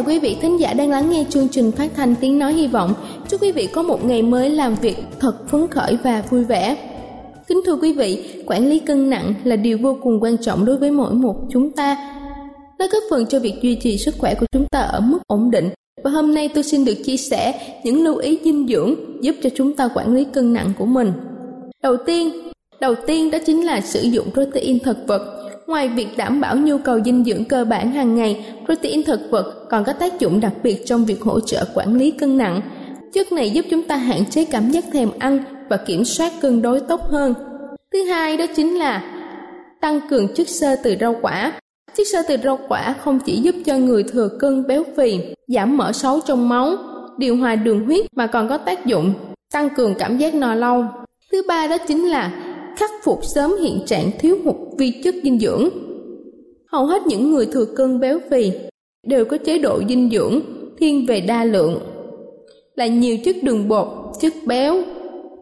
Chào quý vị thính giả đang lắng nghe chương trình phát thanh tiếng nói hy vọng. Chúc quý vị có một ngày mới làm việc thật phấn khởi và vui vẻ. Kính thưa quý vị, quản lý cân nặng là điều vô cùng quan trọng đối với mỗi một chúng ta. Nó góp phần cho việc duy trì sức khỏe của chúng ta ở mức ổn định. Và hôm nay tôi xin được chia sẻ những lưu ý dinh dưỡng giúp cho chúng ta quản lý cân nặng của mình. Đầu tiên, đầu tiên đó chính là sử dụng protein thực vật Ngoài việc đảm bảo nhu cầu dinh dưỡng cơ bản hàng ngày, protein thực vật còn có tác dụng đặc biệt trong việc hỗ trợ quản lý cân nặng. Chất này giúp chúng ta hạn chế cảm giác thèm ăn và kiểm soát cân đối tốt hơn. Thứ hai đó chính là tăng cường chất xơ từ rau quả. Chất xơ từ rau quả không chỉ giúp cho người thừa cân béo phì, giảm mỡ xấu trong máu, điều hòa đường huyết mà còn có tác dụng tăng cường cảm giác no lâu. Thứ ba đó chính là khắc phục sớm hiện trạng thiếu hụt vi chất dinh dưỡng. Hầu hết những người thừa cân béo phì đều có chế độ dinh dưỡng thiên về đa lượng là nhiều chất đường bột, chất béo,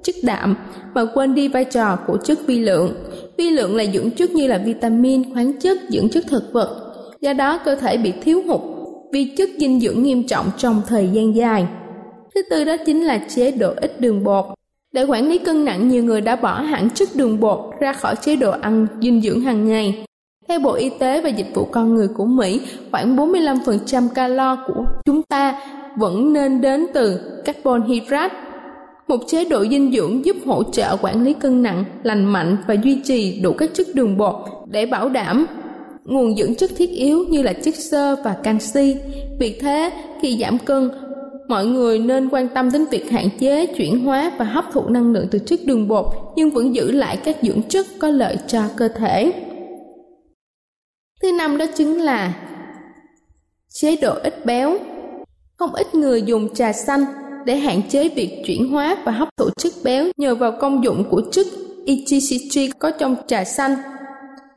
chất đạm mà quên đi vai trò của chất vi lượng. Vi lượng là dưỡng chất như là vitamin, khoáng chất, dưỡng chất thực vật. Do đó cơ thể bị thiếu hụt vi chất dinh dưỡng nghiêm trọng trong thời gian dài. Thứ tư đó chính là chế độ ít đường bột. Để quản lý cân nặng, nhiều người đã bỏ hẳn chất đường bột ra khỏi chế độ ăn dinh dưỡng hàng ngày. Theo Bộ Y tế và Dịch vụ Con Người của Mỹ, khoảng 45% calo của chúng ta vẫn nên đến từ carbon hydrate. Một chế độ dinh dưỡng giúp hỗ trợ quản lý cân nặng, lành mạnh và duy trì đủ các chất đường bột để bảo đảm nguồn dưỡng chất thiết yếu như là chất xơ và canxi. Vì thế, khi giảm cân, mọi người nên quan tâm đến việc hạn chế chuyển hóa và hấp thụ năng lượng từ chất đường bột nhưng vẫn giữ lại các dưỡng chất có lợi cho cơ thể thứ năm đó chính là chế độ ít béo không ít người dùng trà xanh để hạn chế việc chuyển hóa và hấp thụ chất béo nhờ vào công dụng của chất EGCG có trong trà xanh.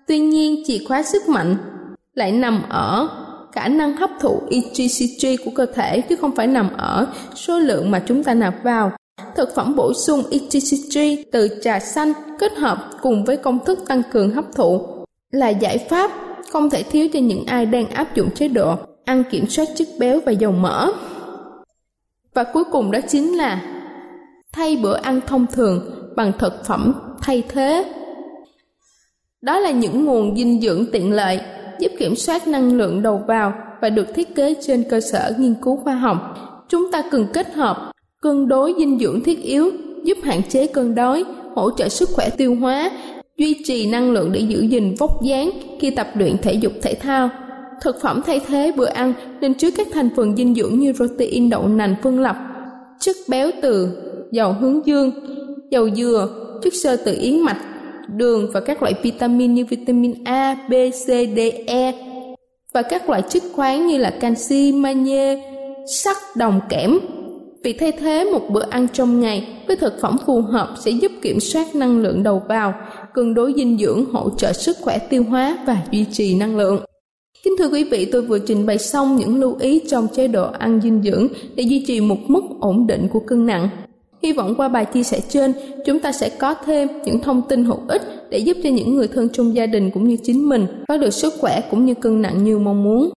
Tuy nhiên, chìa khóa sức mạnh lại nằm ở khả năng hấp thụ EGCG của cơ thể chứ không phải nằm ở số lượng mà chúng ta nạp vào. Thực phẩm bổ sung EGCG từ trà xanh kết hợp cùng với công thức tăng cường hấp thụ là giải pháp không thể thiếu cho những ai đang áp dụng chế độ ăn kiểm soát chất béo và dầu mỡ. Và cuối cùng đó chính là thay bữa ăn thông thường bằng thực phẩm thay thế. Đó là những nguồn dinh dưỡng tiện lợi giúp kiểm soát năng lượng đầu vào và được thiết kế trên cơ sở nghiên cứu khoa học. Chúng ta cần kết hợp cân đối dinh dưỡng thiết yếu giúp hạn chế cơn đói, hỗ trợ sức khỏe tiêu hóa, duy trì năng lượng để giữ gìn vóc dáng khi tập luyện thể dục thể thao. Thực phẩm thay thế bữa ăn nên chứa các thành phần dinh dưỡng như protein đậu nành phân lập, chất béo từ dầu hướng dương, dầu dừa, chất xơ từ yến mạch, đường và các loại vitamin như vitamin A, B, C, D, E và các loại chất khoáng như là canxi, magie, sắt, đồng, kẽm Việc thay thế một bữa ăn trong ngày với thực phẩm phù hợp sẽ giúp kiểm soát năng lượng đầu vào, cân đối dinh dưỡng hỗ trợ sức khỏe tiêu hóa và duy trì năng lượng. Kính thưa quý vị, tôi vừa trình bày xong những lưu ý trong chế độ ăn dinh dưỡng để duy trì một mức ổn định của cân nặng. Hy vọng qua bài chia sẻ trên, chúng ta sẽ có thêm những thông tin hữu ích để giúp cho những người thân trong gia đình cũng như chính mình có được sức khỏe cũng như cân nặng như mong muốn.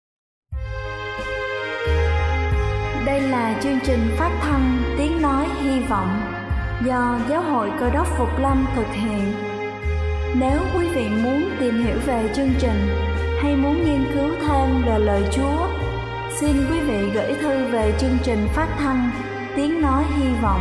Đây là chương trình phát thanh Tiếng Nói Hy Vọng do Giáo hội Cơ đốc Phục Lâm thực hiện. Nếu quý vị muốn tìm hiểu về chương trình hay muốn nghiên cứu thêm về lời Chúa, xin quý vị gửi thư về chương trình phát thanh Tiếng Nói Hy Vọng,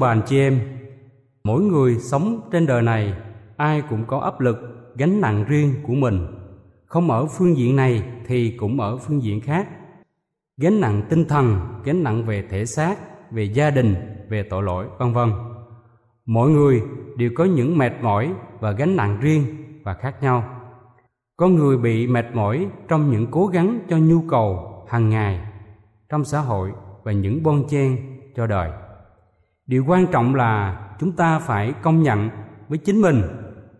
Bàn thưa chị em, mỗi người sống trên đời này ai cũng có áp lực, gánh nặng riêng của mình. Không ở phương diện này thì cũng ở phương diện khác. Gánh nặng tinh thần, gánh nặng về thể xác, về gia đình, về tội lỗi, vân vân. Mỗi người đều có những mệt mỏi và gánh nặng riêng và khác nhau. có người bị mệt mỏi trong những cố gắng cho nhu cầu hàng ngày trong xã hội và những bon chen cho đời điều quan trọng là chúng ta phải công nhận với chính mình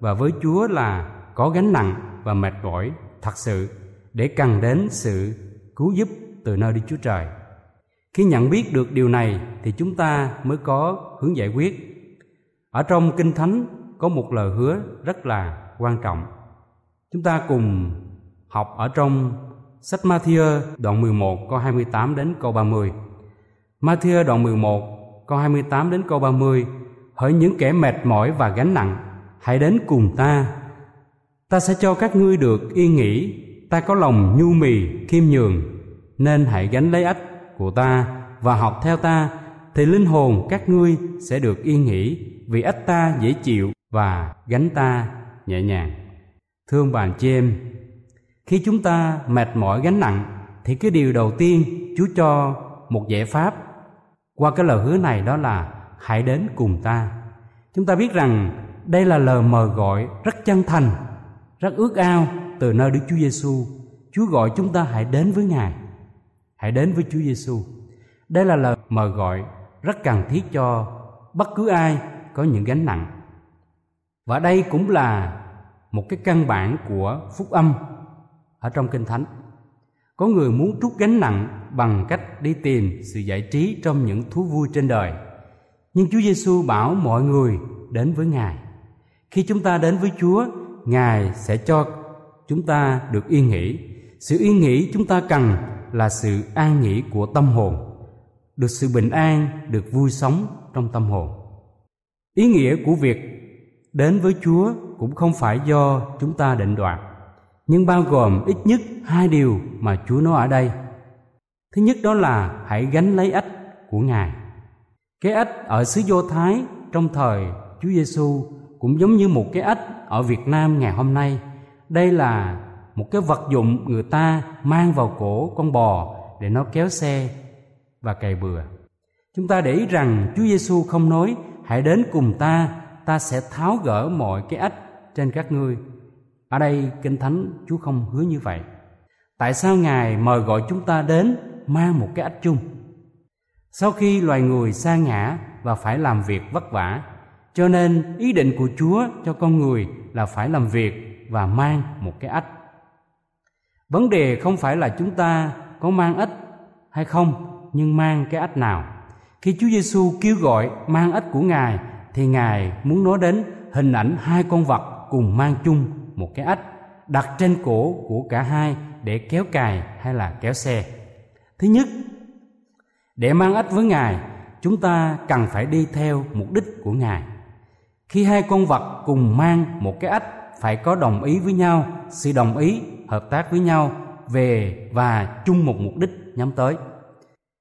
và với chúa là có gánh nặng và mệt mỏi thật sự để cần đến sự cứu giúp từ nơi Đức Chúa Trời. Khi nhận biết được điều này thì chúng ta mới có hướng giải quyết. Ở trong Kinh Thánh có một lời hứa rất là quan trọng. Chúng ta cùng học ở trong sách Matthew đoạn 11 câu 28 đến câu 30. Matthew đoạn 11 câu 28 đến câu 30 Hỡi những kẻ mệt mỏi và gánh nặng, hãy đến cùng ta. Ta sẽ cho các ngươi được yên nghỉ, ta có lòng nhu mì, khiêm nhường, nên hãy gánh lấy ách của ta và học theo ta, thì linh hồn các ngươi sẽ được yên nghỉ, vì ách ta dễ chịu và gánh ta nhẹ nhàng. Thương bạn chị em, khi chúng ta mệt mỏi gánh nặng thì cái điều đầu tiên Chúa cho một giải pháp qua cái lời hứa này đó là hãy đến cùng ta. Chúng ta biết rằng đây là lời mời gọi rất chân thành, rất ước ao từ nơi Đức Chúa Giêsu. Chúa gọi chúng ta hãy đến với Ngài. Hãy đến với Chúa Giêsu. Đây là lời mời gọi rất cần thiết cho bất cứ ai có những gánh nặng. Và đây cũng là một cái căn bản của phúc âm ở trong kinh thánh có người muốn trút gánh nặng bằng cách đi tìm sự giải trí trong những thú vui trên đời. Nhưng chúa giêsu bảo mọi người đến với ngài. Khi chúng ta đến với chúa, ngài sẽ cho chúng ta được yên nghỉ. Sự yên nghỉ chúng ta cần là sự an nghỉ của tâm hồn, được sự bình an, được vui sống trong tâm hồn. Ý nghĩa của việc đến với chúa cũng không phải do chúng ta định đoạt nhưng bao gồm ít nhất hai điều mà Chúa nói ở đây. Thứ nhất đó là hãy gánh lấy ách của Ngài. Cái ách ở xứ Do Thái trong thời Chúa Giêsu cũng giống như một cái ách ở Việt Nam ngày hôm nay. Đây là một cái vật dụng người ta mang vào cổ con bò để nó kéo xe và cày bừa. Chúng ta để ý rằng Chúa Giêsu không nói hãy đến cùng ta, ta sẽ tháo gỡ mọi cái ách trên các ngươi ở đây Kinh Thánh Chúa không hứa như vậy. Tại sao Ngài mời gọi chúng ta đến mang một cái ách chung? Sau khi loài người sa ngã và phải làm việc vất vả, cho nên ý định của Chúa cho con người là phải làm việc và mang một cái ách. Vấn đề không phải là chúng ta có mang ích hay không, nhưng mang cái ách nào. Khi Chúa Giêsu kêu gọi mang ích của Ngài thì Ngài muốn nói đến hình ảnh hai con vật cùng mang chung một cái ách đặt trên cổ của cả hai để kéo cài hay là kéo xe. Thứ nhất, để mang ách với Ngài, chúng ta cần phải đi theo mục đích của Ngài. Khi hai con vật cùng mang một cái ách phải có đồng ý với nhau, sự đồng ý, hợp tác với nhau về và chung một mục đích nhắm tới.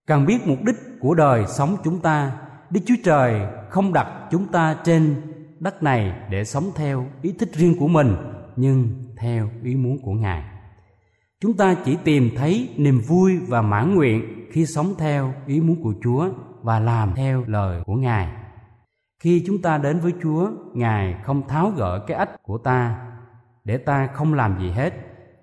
Cần biết mục đích của đời sống chúng ta, Đức Chúa Trời không đặt chúng ta trên đất này để sống theo ý thích riêng của mình nhưng theo ý muốn của Ngài. Chúng ta chỉ tìm thấy niềm vui và mãn nguyện khi sống theo ý muốn của Chúa và làm theo lời của Ngài. Khi chúng ta đến với Chúa, Ngài không tháo gỡ cái ách của ta để ta không làm gì hết,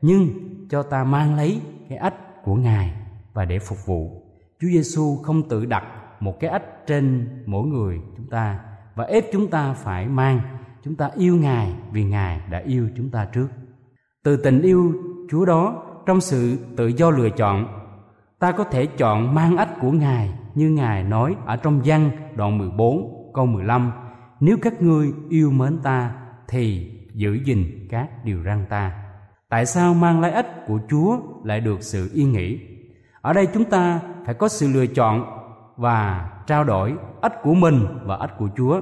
nhưng cho ta mang lấy cái ách của Ngài và để phục vụ. Chúa Giêsu không tự đặt một cái ách trên mỗi người chúng ta và ép chúng ta phải mang chúng ta yêu ngài vì ngài đã yêu chúng ta trước. Từ tình yêu chúa đó trong sự tự do lựa chọn, ta có thể chọn mang ách của ngài như ngài nói ở trong văn đoạn 14 câu 15 nếu các ngươi yêu mến ta thì giữ gìn các điều răn ta. Tại sao mang lấy ách của chúa lại được sự yên nghỉ? Ở đây chúng ta phải có sự lựa chọn và trao đổi ách của mình và ách của chúa.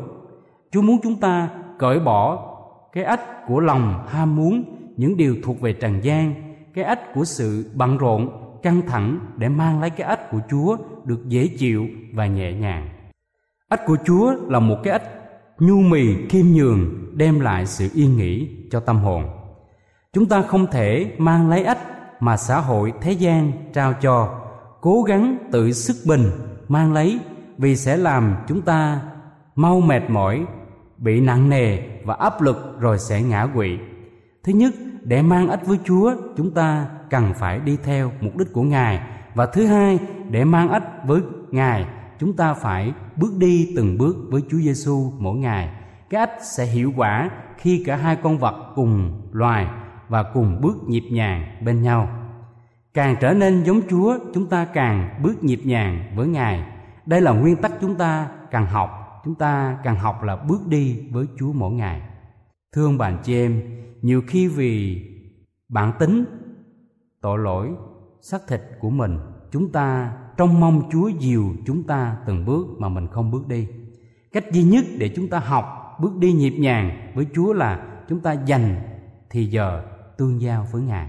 Chúa muốn chúng ta cởi bỏ cái ách của lòng ham muốn, những điều thuộc về trần gian, cái ách của sự bận rộn, căng thẳng để mang lấy cái ách của chúa được dễ chịu và nhẹ nhàng. Ách của chúa là một cái ách nhu mì, khiêm nhường, đem lại sự yên nghỉ cho tâm hồn. Chúng ta không thể mang lấy ách mà xã hội, thế gian trao cho, cố gắng tự sức bình mang lấy vì sẽ làm chúng ta mau mệt mỏi bị nặng nề và áp lực rồi sẽ ngã quỵ thứ nhất để mang ích với Chúa, chúng ta cần phải đi theo mục đích của Ngài và thứ hai, để mang ích với Ngài, chúng ta phải bước đi từng bước với Chúa Giêsu mỗi ngày. Cái ích sẽ hiệu quả khi cả hai con vật cùng loài và cùng bước nhịp nhàng bên nhau. Càng trở nên giống Chúa, chúng ta càng bước nhịp nhàng với Ngài. Đây là nguyên tắc chúng ta cần học, chúng ta cần học là bước đi với Chúa mỗi ngày. Thương bạn chị em, nhiều khi vì bản tính tội lỗi xác thịt của mình chúng ta trông mong chúa dìu chúng ta từng bước mà mình không bước đi cách duy nhất để chúng ta học bước đi nhịp nhàng với chúa là chúng ta dành thì giờ tương giao với ngài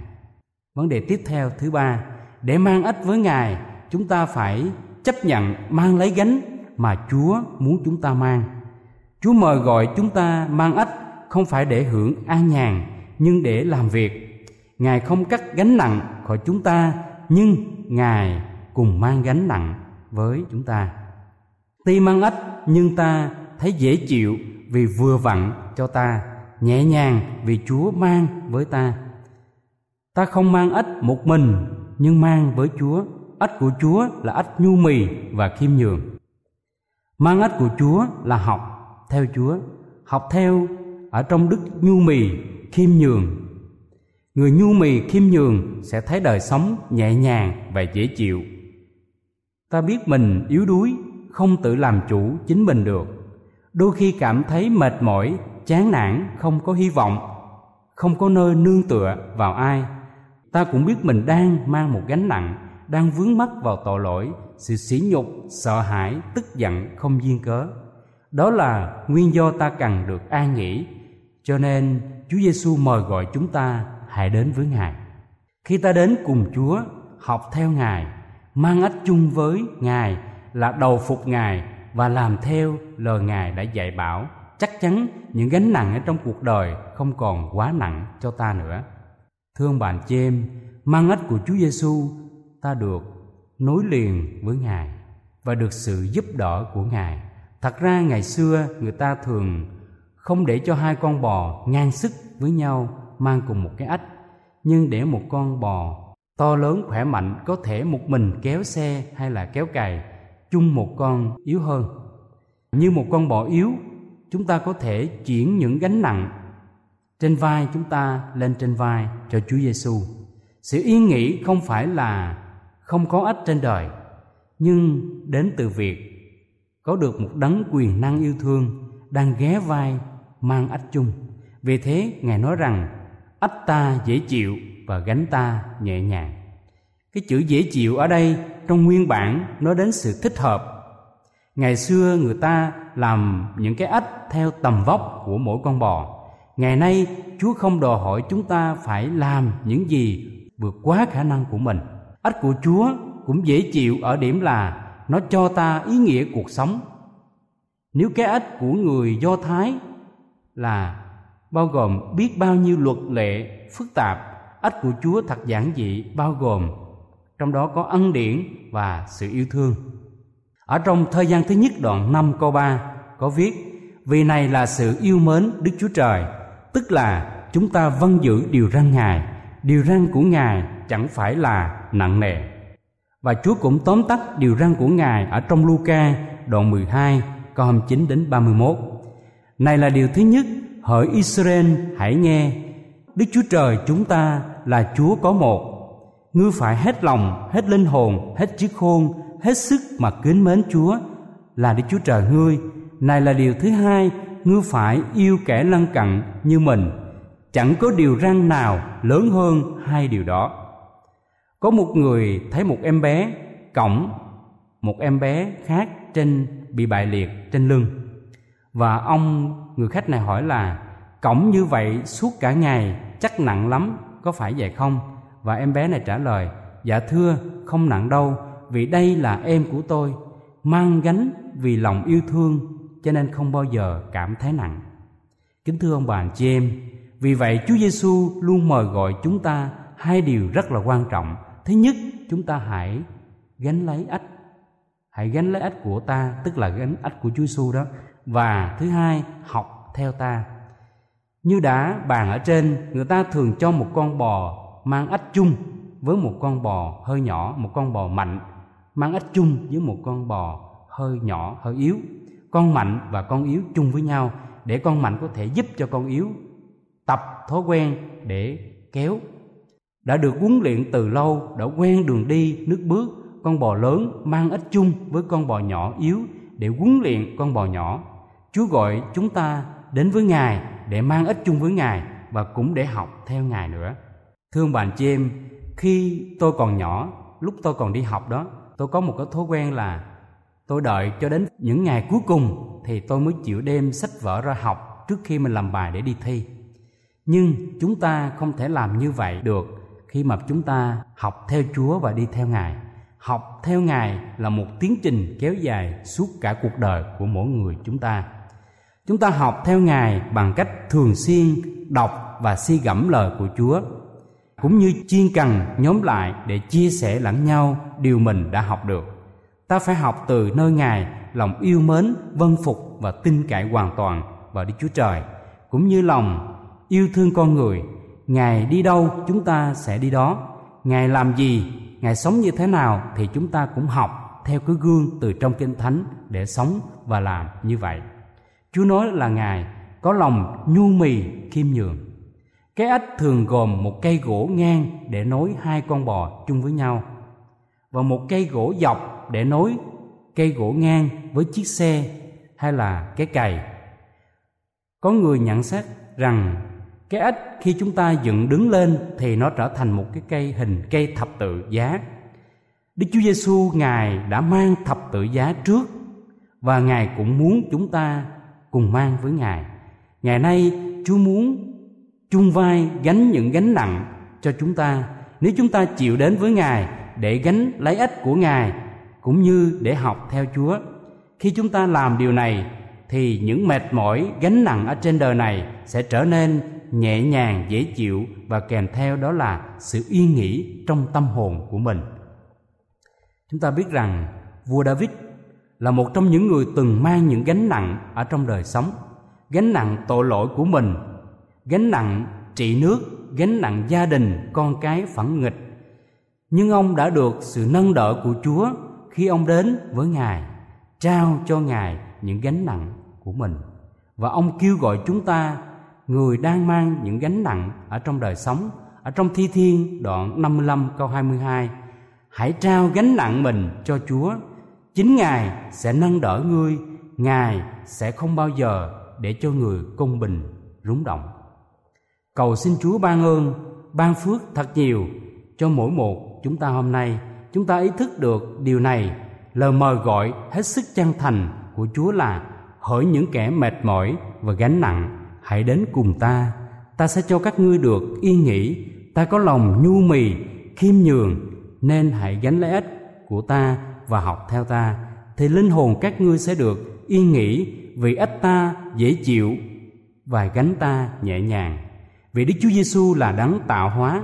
vấn đề tiếp theo thứ ba để mang ích với ngài chúng ta phải chấp nhận mang lấy gánh mà chúa muốn chúng ta mang. Chúa mời gọi chúng ta mang ách không phải để hưởng an nhàn, nhưng để làm việc. Ngài không cắt gánh nặng khỏi chúng ta, nhưng ngài cùng mang gánh nặng với chúng ta. Tuy mang ách nhưng ta thấy dễ chịu vì vừa vặn cho ta, nhẹ nhàng vì chúa mang với ta. Ta không mang ách một mình, nhưng mang với chúa. Ách của chúa là ách nhu mì và khiêm nhường mang ách của chúa là học theo chúa, học theo ở trong đức nhu mì khiêm nhường. Người nhu mì khiêm nhường sẽ thấy đời sống nhẹ nhàng và dễ chịu. Ta biết mình yếu đuối, không tự làm chủ chính mình được. Đôi khi cảm thấy mệt mỏi, chán nản, không có hy vọng, không có nơi nương tựa vào ai. Ta cũng biết mình đang mang một gánh nặng, đang vướng mắc vào tội lỗi sự sỉ nhục sợ hãi tức giận không duyên cớ đó là nguyên do ta cần được an nghỉ cho nên Chúa Giêsu mời gọi chúng ta hãy đến với Ngài. Khi ta đến cùng Chúa, học theo Ngài, mang ách chung với Ngài là đầu phục Ngài và làm theo lời Ngài đã dạy bảo, chắc chắn những gánh nặng ở trong cuộc đời không còn quá nặng cho ta nữa. Thương bạn chị em, mang ách của Chúa Giêsu ta được nối liền với Ngài và được sự giúp đỡ của Ngài. Thật ra ngày xưa, người ta thường không để cho hai con bò ngang sức với nhau, mang cùng một cái ách nhưng để một con bò to lớn khỏe mạnh có thể một mình kéo xe hay là kéo cày, chung một con yếu hơn như một con bò yếu, chúng ta có thể chuyển những gánh nặng trên vai chúng ta lên trên vai cho Chúa Giêsu. Sự yên nghỉ không phải là không có ích trên đời, nhưng đến từ việc có được một đấng quyền năng yêu thương đang ghé vai mang ách chung. Vì thế ngài nói rằng ách ta dễ chịu và gánh ta nhẹ nhàng. Cái chữ dễ chịu ở đây trong nguyên bản nói đến sự thích hợp. Ngày xưa người ta làm những cái ách theo tầm vóc của mỗi con bò. Ngày nay chúa không đòi hỏi chúng ta phải làm những gì vượt quá khả năng của mình ách của chúa cũng dễ chịu ở điểm là nó cho ta ý nghĩa cuộc sống. Nếu cái ách của người do thái là bao gồm biết bao nhiêu luật lệ phức tạp, ách của chúa thật giản dị, bao gồm trong đó có ân điển và sự yêu thương. Ở trong thời gian thứ nhất đoạn 5 câu 3 có viết, Vì này là sự yêu mến Đức Chúa Trời, Tức là chúng ta vâng giữ điều răn Ngài. Điều răn của Ngài chẳng phải là nặng nề Và Chúa cũng tóm tắt điều răn của Ngài ở trong Luca đoạn 12 câu 29 đến 31 này là điều thứ nhất, hỡi Israel hãy nghe, Đức Chúa Trời chúng ta là Chúa có một. Ngươi phải hết lòng, hết linh hồn, hết trí khôn, hết sức mà kính mến Chúa là Đức Chúa Trời ngươi. Này là điều thứ hai, ngươi phải yêu kẻ lân cận như mình. Chẳng có điều răn nào lớn hơn hai điều đó. Có một người thấy một em bé cõng một em bé khác trên, bị bại liệt trên lưng. Và ông, người khách này hỏi là cõng như vậy suốt cả ngày, chắc nặng lắm, có phải vậy không? Và em bé này trả lời dạ thưa, không nặng đâu, vì đây là em của tôi, mang gánh vì lòng yêu thương, cho nên không bao giờ cảm thấy nặng. Kính thưa ông bà anh chị em, vì vậy Chúa Giêsu luôn mời gọi chúng ta hai điều rất là quan trọng thứ nhất, chúng ta hãy gánh lấy ách. Hãy gánh lấy ách của ta, tức là gánh ách của Chúa Giêsu đó. Và thứ hai, học theo ta. Như đã bàn ở trên, người ta thường cho một con bò mang ách chung với một con bò hơi nhỏ, một con bò mạnh mang ách chung với một con bò hơi nhỏ, hơi yếu. Con mạnh và con yếu chung với nhau để con mạnh có thể giúp cho con yếu tập thói quen để kéo đã được huấn luyện từ lâu, đã quen đường đi, nước bước, con bò lớn mang ít chung với con bò nhỏ yếu để huấn luyện con bò nhỏ. Chúa gọi chúng ta đến với ngài để mang ít chung với ngài và cũng để học theo ngài nữa. Thương bạn chị em, khi tôi còn nhỏ, lúc tôi còn đi học đó, tôi có một cái thói quen là tôi đợi cho đến những ngày cuối cùng thì tôi mới chịu đem sách vở ra học trước khi mình làm bài để đi thi. Nhưng chúng ta không thể làm như vậy được khi mà chúng ta học theo chúa và đi theo ngài. Học theo ngài là một tiến trình kéo dài suốt cả cuộc đời của mỗi người chúng ta. Chúng ta học theo ngài bằng cách thường xuyên đọc và suy gẫm lời của chúa, cũng như chuyên cần nhóm lại để chia sẻ lẫn nhau điều mình đã học được. Ta phải học từ nơi ngài, lòng yêu mến vân phục và tin cậy hoàn toàn vào đức chúa trời, cũng như lòng yêu thương con người ngài đi đâu chúng ta sẽ đi đó. Ngài làm gì, ngài sống như thế nào thì chúng ta cũng học theo cái gương từ trong kinh thánh để sống và làm như vậy. Chúa nói là ngài có lòng nhu mì khiêm nhường. Cái ách thường gồm một cây gỗ ngang để nối hai con bò chung với nhau và một cây gỗ dọc để nối cây gỗ ngang với chiếc xe hay là cái cày. Có người nhận xét rằng cái ếch, khi chúng ta dựng đứng lên thì nó trở thành một cái cây hình, cây thập tự giá. Đức chúa giêsu ngài đã mang thập tự giá trước và ngài cũng muốn chúng ta cùng mang với ngài. Ngày nay, chúa muốn chung vai gánh những gánh nặng cho chúng ta. Nếu chúng ta chịu đến với ngài để gánh lấy ích của ngài cũng như để học theo chúa, khi chúng ta làm điều này thì những mệt mỏi, gánh nặng ở trên đời này sẽ trở nên nhẹ nhàng, dễ chịu và kèm theo đó là sự yên nghỉ trong tâm hồn của mình. Chúng ta biết rằng vua david là một trong những người từng mang những gánh nặng ở trong đời sống, gánh nặng tội lỗi của mình, gánh nặng trị nước, gánh nặng gia đình, con cái phẫn nghịch. Nhưng ông đã được sự nâng đỡ của chúa khi ông đến với ngài, trao cho ngài những gánh nặng của mình. Và ông kêu gọi chúng ta người đang mang những gánh nặng ở trong đời sống, ở trong thi thiên, đoạn 55 câu 22 hãy trao gánh nặng mình cho Chúa. Chính Ngài sẽ nâng đỡ ngươi. Ngài sẽ không bao giờ để cho người công bình, rúng động. Cầu xin Chúa ban ơn, ban phước thật nhiều cho mỗi một chúng ta hôm nay. Chúng ta ý thức được điều này. Lời mời gọi hết sức chân thành của Chúa là hỡi những kẻ mệt mỏi và gánh nặng hãy đến cùng ta. Ta sẽ cho các ngươi được yên nghỉ ta có lòng nhu mì, khiêm nhường, nên hãy gánh lấy ích của ta và học theo ta. Thì linh hồn các ngươi sẽ được yên nghỉ vì ích ta dễ chịu và gánh ta nhẹ nhàng. Vì Đức Chúa Giêsu là đấng tạo hóa.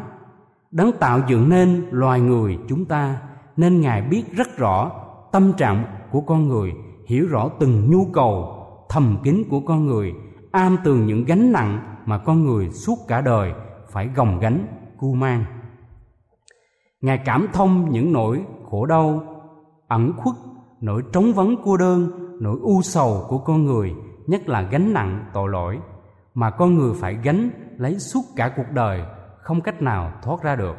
Đấng tạo dựng nên loài người chúng ta, nên Ngài biết rất rõ tâm trạng của con người, hiểu rõ từng nhu cầu, thầm kín của con người am tường những gánh nặng mà con người suốt cả đời phải gồng gánh, cu mang. Ngài cảm thông những nỗi khổ đau, ẩn khuất, nỗi trống vắng cô đơn, nỗi u sầu của con người, nhất là gánh nặng tội lỗi mà con người phải gánh lấy suốt cả cuộc đời, không cách nào thoát ra được.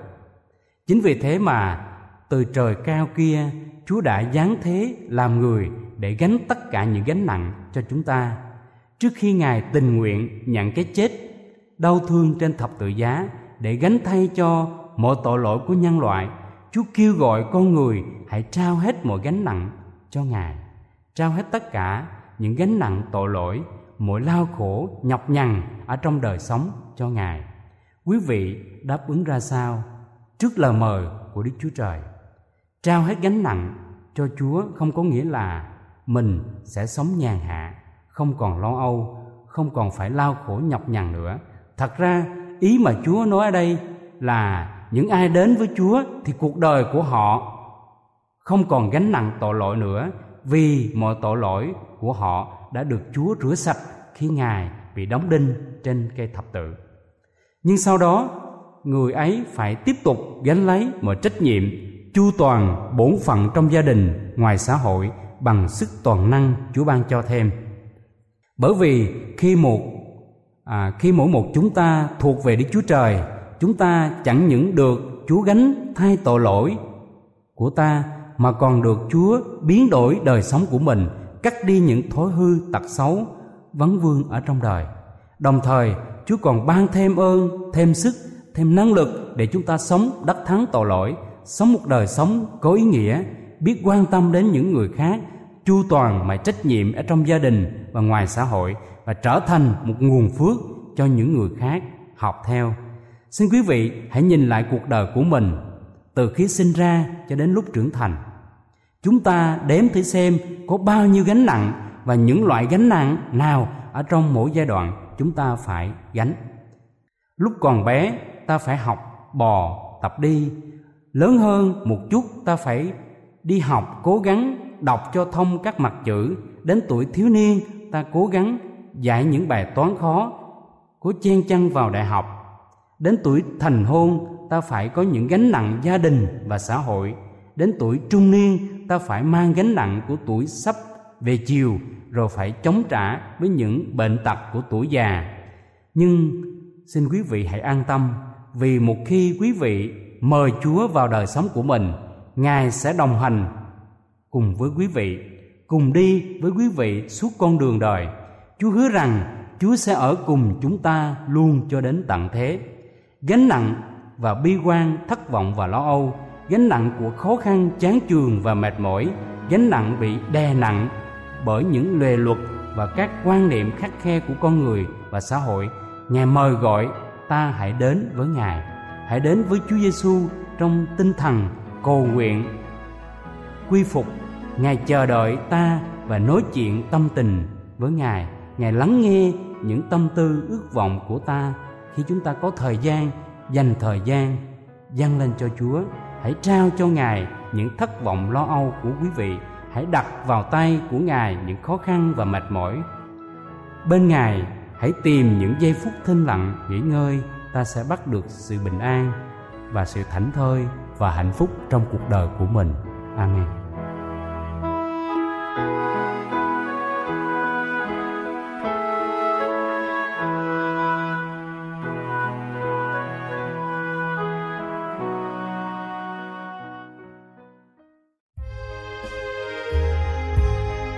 Chính vì thế mà, từ trời cao kia, chúa đã giáng thế làm người để gánh tất cả những gánh nặng cho chúng ta trước khi ngài tình nguyện nhận cái chết, đau thương trên thập tự giá để gánh thay cho mọi tội lỗi của nhân loại, chúa kêu gọi con người hãy trao hết mọi gánh nặng cho ngài, trao hết tất cả những gánh nặng tội lỗi, mọi lao khổ, nhọc nhằn ở trong đời sống cho ngài. Quý vị đáp ứng ra sao? Trước lời mời của đức chúa trời, trao hết gánh nặng cho chúa không có nghĩa là mình sẽ sống nhàn hạ không còn lo âu, không còn phải lao khổ nhọc nhằn nữa thật ra, ý mà chúa nói ở đây là những ai đến với chúa thì cuộc đời của họ không còn gánh nặng tội lỗi nữa, vì mọi tội lỗi của họ đã được chúa rửa sạch khi ngài bị đóng đinh trên cây thập tự nhưng sau đó, người ấy phải tiếp tục gánh lấy mọi trách nhiệm, chu toàn bổn phận trong gia đình, ngoài xã hội bằng sức toàn năng Chúa ban cho thêm. Bởi vì khi một à, khi mỗi một chúng ta thuộc về Đức Chúa Trời, chúng ta chẳng những được Chúa gánh thay tội lỗi của ta mà còn được Chúa biến đổi đời sống của mình, cắt đi những thói hư tật xấu vấn vương ở trong đời. Đồng thời, Chúa còn ban thêm ơn, thêm sức, thêm năng lực để chúng ta sống đắc thắng tội lỗi, sống một đời sống có ý nghĩa, biết quan tâm đến những người khác, chu toàn mọi trách nhiệm ở trong gia đình và ngoài xã hội và trở thành một nguồn phước cho những người khác học theo. Xin quý vị hãy nhìn lại cuộc đời của mình từ khi sinh ra cho đến lúc trưởng thành. Chúng ta đếm thử xem có bao nhiêu gánh nặng và những loại gánh nặng nào ở trong mỗi giai đoạn chúng ta phải gánh. Lúc còn bé ta phải học bò, tập đi. Lớn hơn một chút ta phải đi học cố gắng đọc cho thông các mặt chữ. Đến tuổi thiếu niên ta cố gắng giải những bài toán khó, cố chen chăn vào đại học. Đến tuổi thành hôn ta phải có những gánh nặng gia đình và xã hội. Đến tuổi trung niên ta phải mang gánh nặng của tuổi sắp về chiều rồi phải chống trả với những bệnh tật của tuổi già. Nhưng xin quý vị hãy an tâm vì một khi quý vị mời Chúa vào đời sống của mình, Ngài sẽ đồng hành cùng với quý vị, cùng đi với quý vị suốt con đường đời. Chúa hứa rằng Chúa sẽ ở cùng chúng ta luôn cho đến tận thế. Gánh nặng và bi quan, thất vọng và lo âu, gánh nặng của khó khăn, chán chường và mệt mỏi, gánh nặng bị đè nặng bởi những lề luật và các quan niệm khắc khe của con người và xã hội ngài mời gọi ta hãy đến với ngài hãy đến với chúa giêsu trong tinh thần cầu nguyện quy phục ngài chờ đợi ta và nói chuyện tâm tình với ngài. Ngài lắng nghe những tâm tư, ước vọng của ta. Khi chúng ta có thời gian, dành thời gian, dâng lên cho chúa, hãy trao cho ngài những thất vọng, lo âu của quý vị. Hãy đặt vào tay của ngài những khó khăn và mệt mỏi. Bên ngài, hãy tìm những giây phút thinh lặng nghỉ ngơi. Ta sẽ bắt được sự bình an và sự thảnh thơi và hạnh phúc trong cuộc đời của mình. Amen.